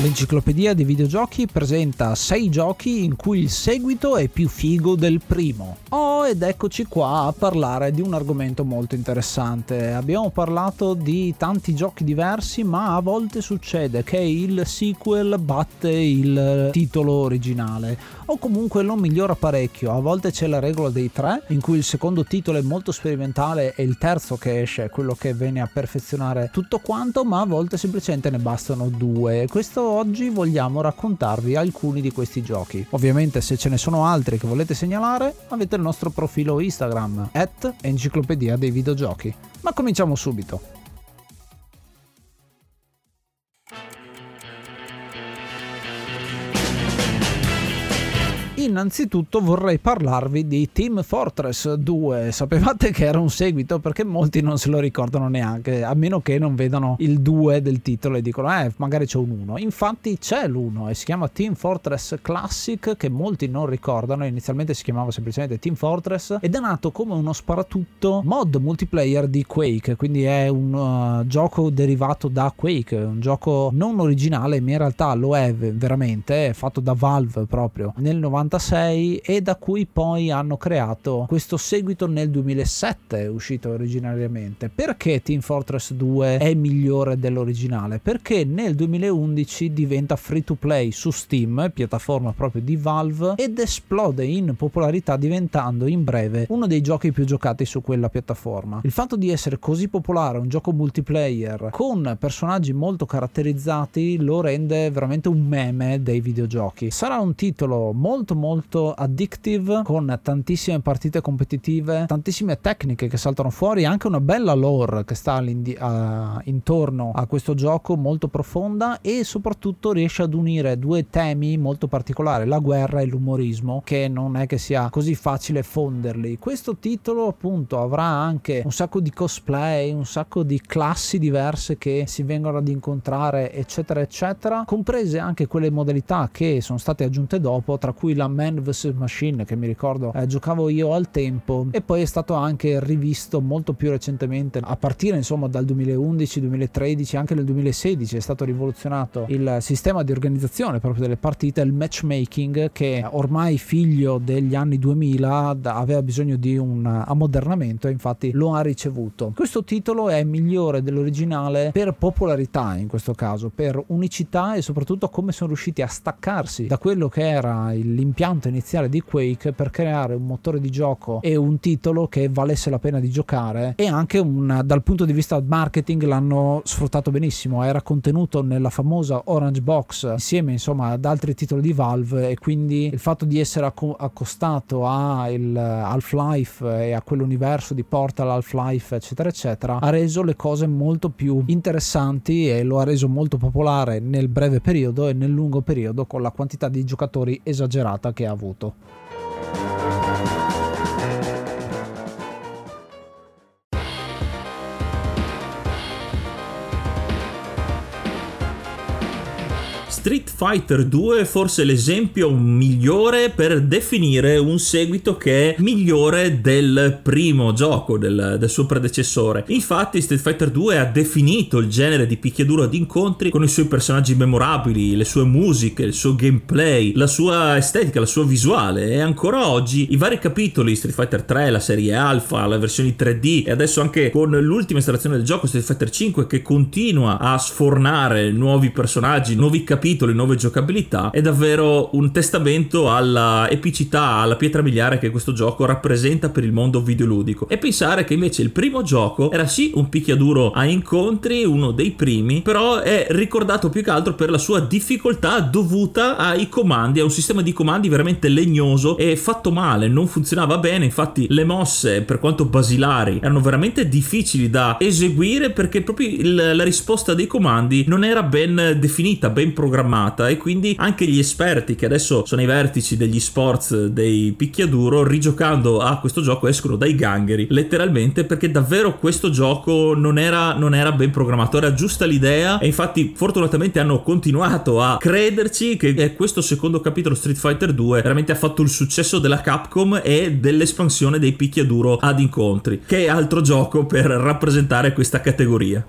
L'enciclopedia dei videogiochi presenta 6 giochi in cui il seguito è più figo del primo. Oh, ed eccoci qua a parlare di un argomento molto interessante. Abbiamo parlato di tanti giochi diversi, ma a volte succede che il sequel batte il titolo originale o comunque lo migliora parecchio. A volte c'è la regola dei tre, in cui il secondo titolo è molto sperimentale e il terzo che esce è quello che viene a perfezionare tutto quanto, ma a volte semplicemente ne bastano due. Questo oggi vogliamo raccontarvi alcuni di questi giochi. Ovviamente se ce ne sono altri che volete segnalare avete il nostro profilo Instagram at enciclopedia dei videogiochi. Ma cominciamo subito. Innanzitutto vorrei parlarvi di Team Fortress 2. Sapevate che era un seguito perché molti non se lo ricordano neanche, a meno che non vedano il 2 del titolo e dicono eh magari c'è un 1. Infatti c'è l'1 e si chiama Team Fortress Classic che molti non ricordano, inizialmente si chiamava semplicemente Team Fortress ed è nato come uno sparatutto mod multiplayer di Quake, quindi è un uh, gioco derivato da Quake, un gioco non originale, ma in realtà lo è veramente, è fatto da Valve proprio nel 90 96 e da cui poi hanno creato questo seguito nel 2007 uscito originariamente. Perché Team Fortress 2 è migliore dell'originale? Perché nel 2011 diventa free to play su Steam, piattaforma proprio di Valve, ed esplode in popolarità diventando in breve uno dei giochi più giocati su quella piattaforma. Il fatto di essere così popolare, un gioco multiplayer con personaggi molto caratterizzati lo rende veramente un meme dei videogiochi. Sarà un titolo molto molto addictive con tantissime partite competitive, tantissime tecniche che saltano fuori, anche una bella lore che sta uh, intorno a questo gioco molto profonda e soprattutto riesce ad unire due temi molto particolari, la guerra e l'umorismo, che non è che sia così facile fonderli. Questo titolo appunto avrà anche un sacco di cosplay, un sacco di classi diverse che si vengono ad incontrare, eccetera, eccetera, comprese anche quelle modalità che sono state aggiunte dopo, tra cui la Man vs. Machine che mi ricordo eh, giocavo io al tempo e poi è stato anche rivisto molto più recentemente a partire insomma dal 2011 2013 anche nel 2016 è stato rivoluzionato il sistema di organizzazione proprio delle partite il matchmaking che ormai figlio degli anni 2000 aveva bisogno di un ammodernamento e infatti lo ha ricevuto. Questo titolo è migliore dell'originale per popolarità in questo caso per unicità e soprattutto come sono riusciti a staccarsi da quello che era l'impianto l'impianto iniziale di Quake per creare un motore di gioco e un titolo che valesse la pena di giocare e anche un, dal punto di vista marketing l'hanno sfruttato benissimo. Era contenuto nella famosa Orange Box insieme insomma ad altri titoli di Valve e quindi il fatto di essere accostato a Half-Life e a quell'universo di Portal Half-Life eccetera eccetera ha reso le cose molto più interessanti e lo ha reso molto popolare nel breve periodo e nel lungo periodo con la quantità di giocatori esagerata che avuto. Street Fighter 2 è forse l'esempio migliore per definire un seguito che è migliore del primo gioco, del, del suo predecessore. Infatti Street Fighter 2 ha definito il genere di picchiaduro ad incontri con i suoi personaggi memorabili, le sue musiche, il suo gameplay, la sua estetica, la sua visuale e ancora oggi i vari capitoli Street Fighter 3, la serie Alpha, la versione 3D e adesso anche con l'ultima installazione del gioco Street Fighter 5 che continua a sfornare nuovi personaggi, nuovi capitoli, nuove giocabilità è davvero un testamento alla epicità, alla pietra miliare che questo gioco rappresenta per il mondo videoludico. E pensare che invece il primo gioco era sì un picchiaduro a incontri, uno dei primi, però è ricordato più che altro per la sua difficoltà dovuta ai comandi, a un sistema di comandi veramente legnoso e fatto male, non funzionava bene, infatti le mosse per quanto basilari erano veramente difficili da eseguire perché proprio il, la risposta dei comandi non era ben definita, ben programmata e quindi anche gli esperti che adesso sono ai vertici degli sports dei picchiaduro rigiocando a questo gioco escono dai gangheri letteralmente perché davvero questo gioco non era, non era ben programmato, era giusta l'idea e infatti fortunatamente hanno continuato a crederci che questo secondo capitolo Street Fighter 2 veramente ha fatto il successo della Capcom e dell'espansione dei picchiaduro ad incontri che è altro gioco per rappresentare questa categoria.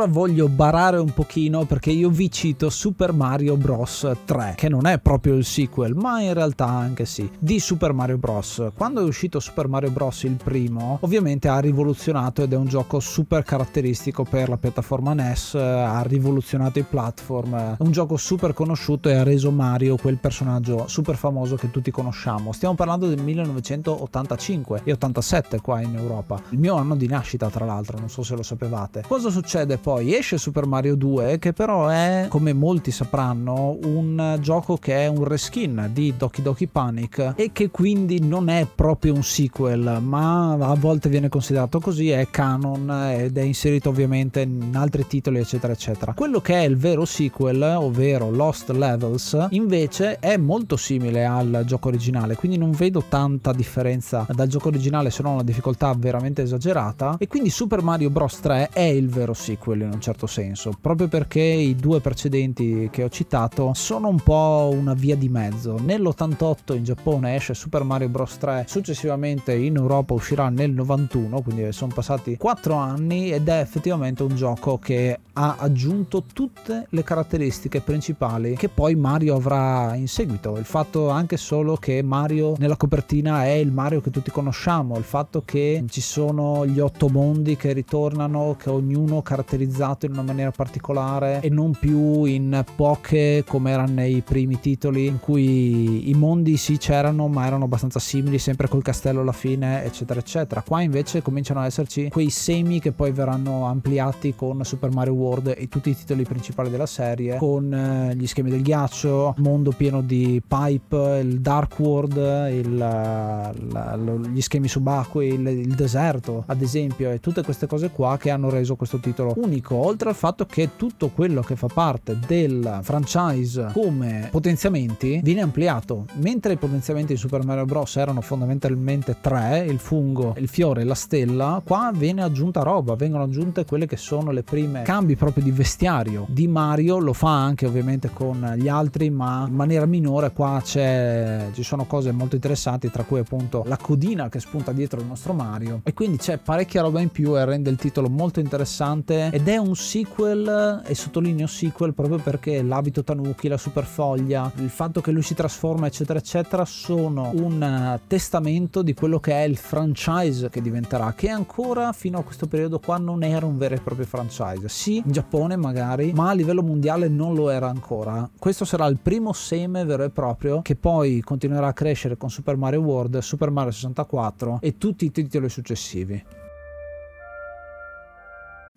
Ora voglio barare un pochino perché io vi cito Super Mario Bros 3, che non è proprio il sequel, ma in realtà anche sì, di Super Mario Bros. Quando è uscito Super Mario Bros il primo, ovviamente ha rivoluzionato ed è un gioco super caratteristico per la piattaforma NES, ha rivoluzionato i platform, è un gioco super conosciuto e ha reso Mario quel personaggio super famoso che tutti conosciamo. Stiamo parlando del 1985 e 87 qua in Europa, il mio anno di nascita tra l'altro, non so se lo sapevate. Cosa succede poi esce Super Mario 2 che però è come molti sapranno un gioco che è un reskin di Doki Doki Panic e che quindi non è proprio un sequel ma a volte viene considerato così è canon ed è inserito ovviamente in altri titoli eccetera eccetera. Quello che è il vero sequel ovvero Lost Levels invece è molto simile al gioco originale quindi non vedo tanta differenza dal gioco originale se non una difficoltà veramente esagerata e quindi Super Mario Bros. 3 è il vero sequel sequel in un certo senso, proprio perché i due precedenti che ho citato sono un po' una via di mezzo. Nell'88 in Giappone esce Super Mario Bros 3, successivamente in Europa uscirà nel 91, quindi sono passati 4 anni ed è effettivamente un gioco che ha aggiunto tutte le caratteristiche principali che poi Mario avrà in seguito. Il fatto anche solo che Mario nella copertina è il Mario che tutti conosciamo, il fatto che ci sono gli otto mondi che ritornano, che ognuno caratterizza caratterizzato in una maniera particolare e non più in poche come erano nei primi titoli in cui i mondi sì c'erano ma erano abbastanza simili sempre col castello alla fine eccetera eccetera. Qua invece cominciano ad esserci quei semi che poi verranno ampliati con Super Mario World e tutti i titoli principali della serie con eh, gli schemi del ghiaccio mondo pieno di pipe il Dark World il, la, gli schemi subacquei il, il deserto ad esempio e tutte queste cose qua che hanno reso questo titolo unico, oltre al fatto che tutto quello che fa parte del franchise come potenziamenti viene ampliato. Mentre i potenziamenti di Super Mario Bros. erano fondamentalmente tre, il fungo, il fiore e la stella, qua viene aggiunta roba, vengono aggiunte quelle che sono le prime cambi proprio di vestiario di Mario, lo fa anche ovviamente con gli altri, ma in maniera minore qua ci sono cose molto interessanti, tra cui appunto la codina che spunta dietro il nostro Mario e quindi c'è parecchia roba in più e rende il titolo molto interessante ed è un sequel e sottolineo sequel proprio perché l'abito Tanuki, la superfoglia, il fatto che lui si trasforma eccetera eccetera sono un eh, testamento di quello che è il franchise che diventerà che ancora fino a questo periodo qua non era un vero e proprio franchise. Sì in Giappone magari ma a livello mondiale non lo era ancora. Questo sarà il primo seme vero e proprio che poi continuerà a crescere con Super Mario World, Super Mario 64 e tutti i titoli successivi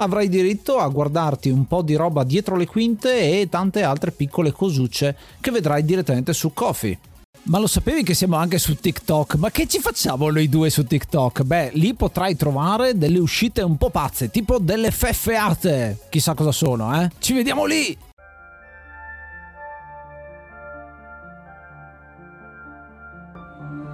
Avrai diritto a guardarti un po' di roba dietro le quinte e tante altre piccole cosucce che vedrai direttamente su Kofi. Ma lo sapevi che siamo anche su TikTok? Ma che ci facciamo noi due su TikTok? Beh, lì potrai trovare delle uscite un po' pazze, tipo delle feffeate. Chissà cosa sono, eh? Ci vediamo lì!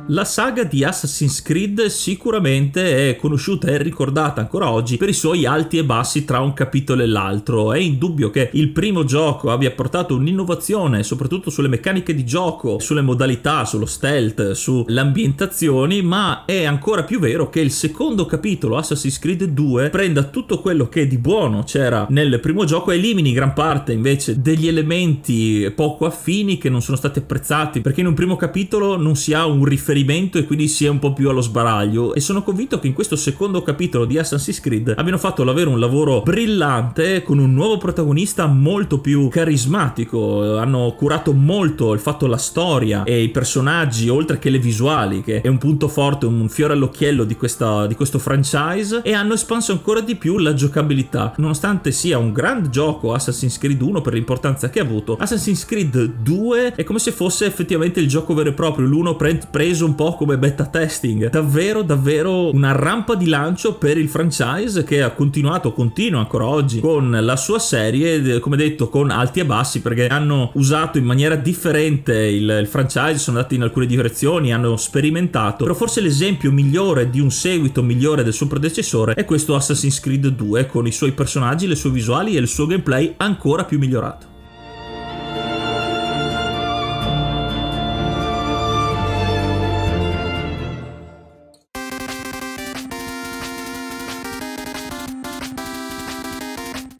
La saga di Assassin's Creed sicuramente è conosciuta e ricordata ancora oggi per i suoi alti e bassi tra un capitolo e l'altro. È indubbio che il primo gioco abbia portato un'innovazione, soprattutto sulle meccaniche di gioco, sulle modalità, sullo stealth, sulle ambientazioni, ma è ancora più vero che il secondo capitolo, Assassin's Creed 2, prenda tutto quello che di buono c'era nel primo gioco e elimini gran parte invece degli elementi poco affini che non sono stati apprezzati, perché in un primo capitolo non si ha un riferimento riferimento e quindi sia un po' più allo sbaraglio. E sono convinto che in questo secondo capitolo di Assassin's Creed abbiano fatto davvero un lavoro brillante con un nuovo protagonista molto più carismatico. Hanno curato molto il fatto la storia e i personaggi oltre che le visuali che è un punto forte un fiore all'occhiello di, questa, di questo franchise. E hanno espanso ancora di più la giocabilità. Nonostante sia un grande gioco Assassin's Creed 1 per l'importanza che ha avuto Assassin's Creed 2 è come se fosse effettivamente il gioco vero e proprio. L'uno pre- preso un po' come beta testing. Davvero, davvero una rampa di lancio per il franchise che ha continuato, continua ancora oggi con la sua serie, come detto, con alti e bassi perché hanno usato in maniera differente il, il franchise, sono andati in alcune direzioni, hanno sperimentato. Però forse l'esempio migliore di un seguito migliore del suo predecessore è questo Assassin's Creed 2 con i suoi personaggi, le sue visuali e il suo gameplay ancora più migliorato.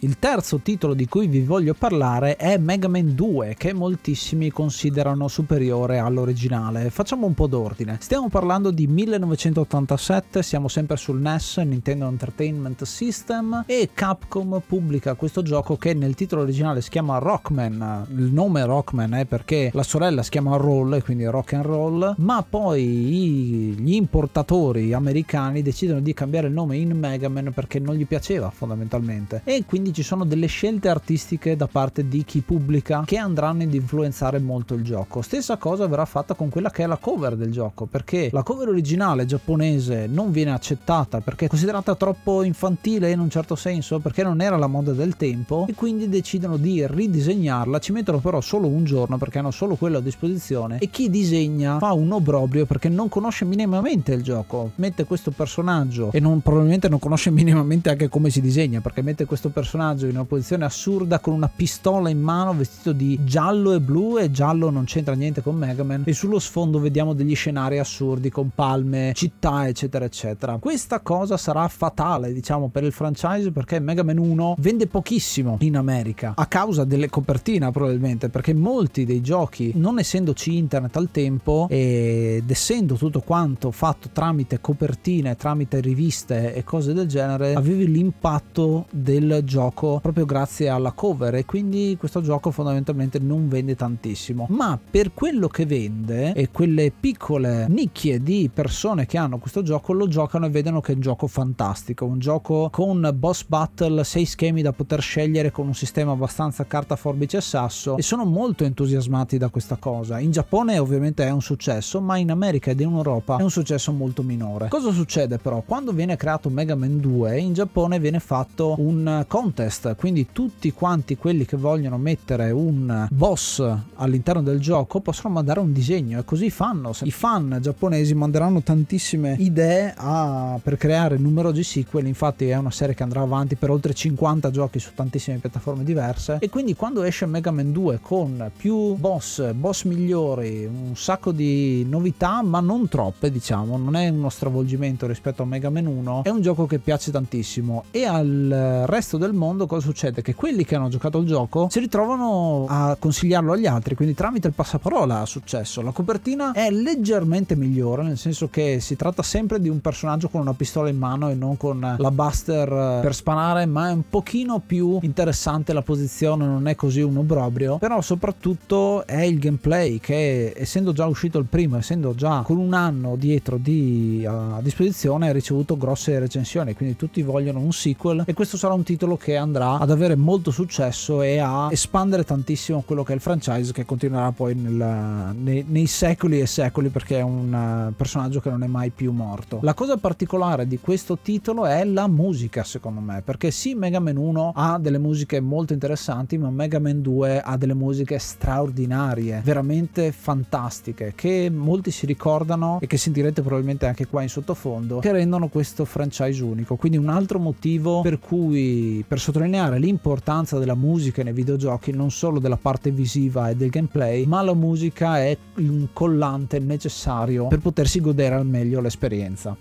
Il terzo titolo di cui vi voglio parlare è Mega Man 2, che moltissimi considerano superiore all'originale. Facciamo un po' d'ordine. Stiamo parlando di 1987, siamo sempre sul NES, Nintendo Entertainment System, e Capcom pubblica questo gioco che nel titolo originale si chiama Rockman. Il nome Rockman è perché la sorella si chiama Roll, quindi rock and roll, ma poi gli importatori americani decidono di cambiare il nome in Mega Man perché non gli piaceva fondamentalmente. E quindi ci sono delle scelte artistiche da parte di chi pubblica che andranno ad influenzare molto il gioco. Stessa cosa verrà fatta con quella che è la cover del gioco, perché la cover originale giapponese non viene accettata perché è considerata troppo infantile in un certo senso, perché non era la moda del tempo e quindi decidono di ridisegnarla, ci mettono però solo un giorno perché hanno solo quello a disposizione e chi disegna fa un obbrobrio perché non conosce minimamente il gioco, mette questo personaggio e non, probabilmente non conosce minimamente anche come si disegna perché mette questo personaggio personaggio in una posizione assurda con una pistola in mano vestito di giallo e blu e giallo non c'entra niente con Mega Man e sullo sfondo vediamo degli scenari assurdi con palme, città eccetera eccetera. Questa cosa sarà fatale diciamo per il franchise perché Mega Man 1 vende pochissimo in America a causa delle copertine probabilmente perché molti dei giochi non essendoci internet al tempo ed essendo tutto quanto fatto tramite copertine, tramite riviste e cose del genere avevi l'impatto del gioco gioco proprio grazie alla cover e quindi questo gioco fondamentalmente non vende tantissimo. Ma per quello che vende e quelle piccole nicchie di persone che hanno questo gioco lo giocano e vedono che è un gioco fantastico un gioco con boss battle 6 schemi da poter scegliere con un sistema abbastanza carta forbice e sasso e sono molto entusiasmati da questa cosa. In Giappone ovviamente è un successo ma in America ed in Europa è un successo molto minore. Cosa succede però? Quando viene creato Mega Man 2 in Giappone viene fatto un contest contest, quindi tutti quanti quelli che vogliono mettere un boss all'interno del gioco possono mandare un disegno e così fanno. I fan giapponesi manderanno tantissime idee a, per creare numerosi sequel, infatti è una serie che andrà avanti per oltre 50 giochi su tantissime piattaforme diverse. E quindi quando esce Mega Man 2 con più boss, boss migliori, un sacco di novità ma non troppe diciamo, non è uno stravolgimento rispetto a Mega Man 1, è un gioco che piace tantissimo. E al resto del mondo mondo cosa succede? Che quelli che hanno giocato il gioco si ritrovano a consigliarlo agli altri, quindi tramite il passaparola ha successo. La copertina è leggermente migliore, nel senso che si tratta sempre di un personaggio con una pistola in mano e non con la buster per sparare, ma è un pochino più interessante la posizione, non è così un obbrobrio, però soprattutto è il gameplay che essendo già uscito il primo, essendo già con un anno dietro di, a disposizione, ha ricevuto grosse recensioni, quindi tutti vogliono un sequel e questo sarà un titolo che andrà ad avere molto successo e a espandere tantissimo quello che è il franchise che continuerà poi nel, nei, nei secoli e secoli perché è un personaggio che non è mai più morto. La cosa particolare di questo titolo è la musica secondo me perché sì Mega Man 1 ha delle musiche molto interessanti ma Mega Man 2 ha delle musiche straordinarie veramente fantastiche che molti si ricordano e che sentirete probabilmente anche qua in sottofondo che rendono questo franchise unico quindi un altro motivo per cui per sottolineare l'importanza della musica nei videogiochi non solo della parte visiva e del gameplay ma la musica è un collante necessario per potersi godere al meglio l'esperienza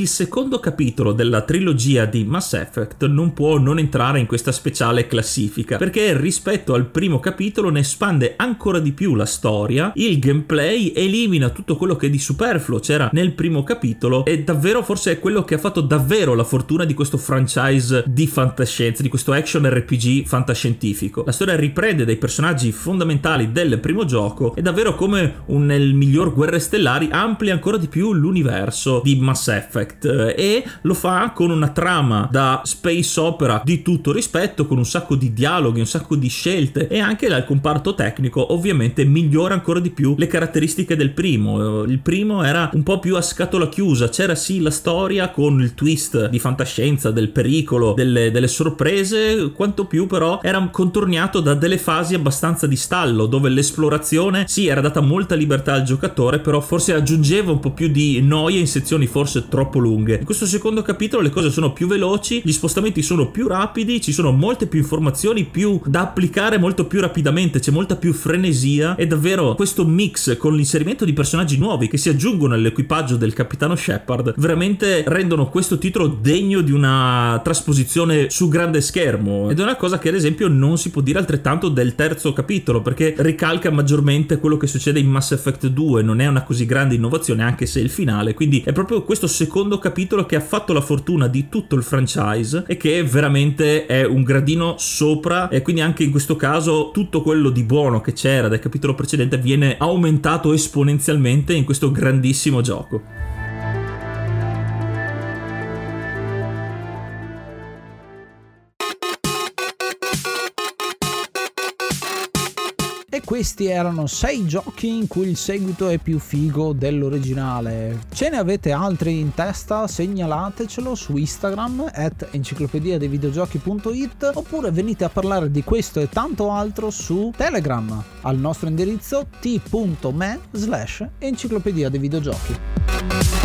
Il secondo capitolo della trilogia di Mass Effect non può non entrare in questa speciale classifica, perché rispetto al primo capitolo ne espande ancora di più la storia, il gameplay elimina tutto quello che di superfluo c'era nel primo capitolo e davvero forse è quello che ha fatto davvero la fortuna di questo franchise di fantascienza, di questo action RPG fantascientifico. La storia riprende dei personaggi fondamentali del primo gioco e davvero come un, nel miglior Guerre Stellari amplia ancora di più l'universo di Mass Effect Effect eh, e lo fa con una trama da space opera di tutto rispetto, con un sacco di dialoghi, un sacco di scelte e anche dal comparto tecnico ovviamente migliora ancora di più le caratteristiche del primo. Il primo era un po' più a scatola chiusa, c'era sì la storia con il twist di fantascienza, del pericolo, delle, delle sorprese, quanto più però era contorniato da delle fasi abbastanza di stallo dove l'esplorazione sì era data molta libertà al giocatore però forse aggiungeva un po' più di noia in sezioni forse troppo lunghe. In questo secondo capitolo le cose sono più veloci, gli spostamenti sono più rapidi, ci sono molte più informazioni, più da applicare molto più rapidamente, c'è molta più frenesia e davvero questo mix con l'inserimento di personaggi nuovi che si aggiungono all'equipaggio del capitano Shepard veramente rendono questo titolo degno di una trasposizione su grande schermo ed è una cosa che ad esempio non si può dire altrettanto del terzo capitolo perché ricalca maggiormente quello che succede in Mass Effect 2, non è una così grande innovazione anche se è il finale, quindi è proprio questo secondo secondo capitolo che ha fatto la fortuna di tutto il franchise e che veramente è un gradino sopra e quindi anche in questo caso tutto quello di buono che c'era dal capitolo precedente viene aumentato esponenzialmente in questo grandissimo gioco. Questi erano 6 giochi in cui il seguito è più figo dell'originale. Ce ne avete altri in testa? Segnalatecelo su Instagram at enciclopedia dei videogiochi.it oppure venite a parlare di questo e tanto altro su Telegram al nostro indirizzo t.me slash enciclopedia dei videogiochi.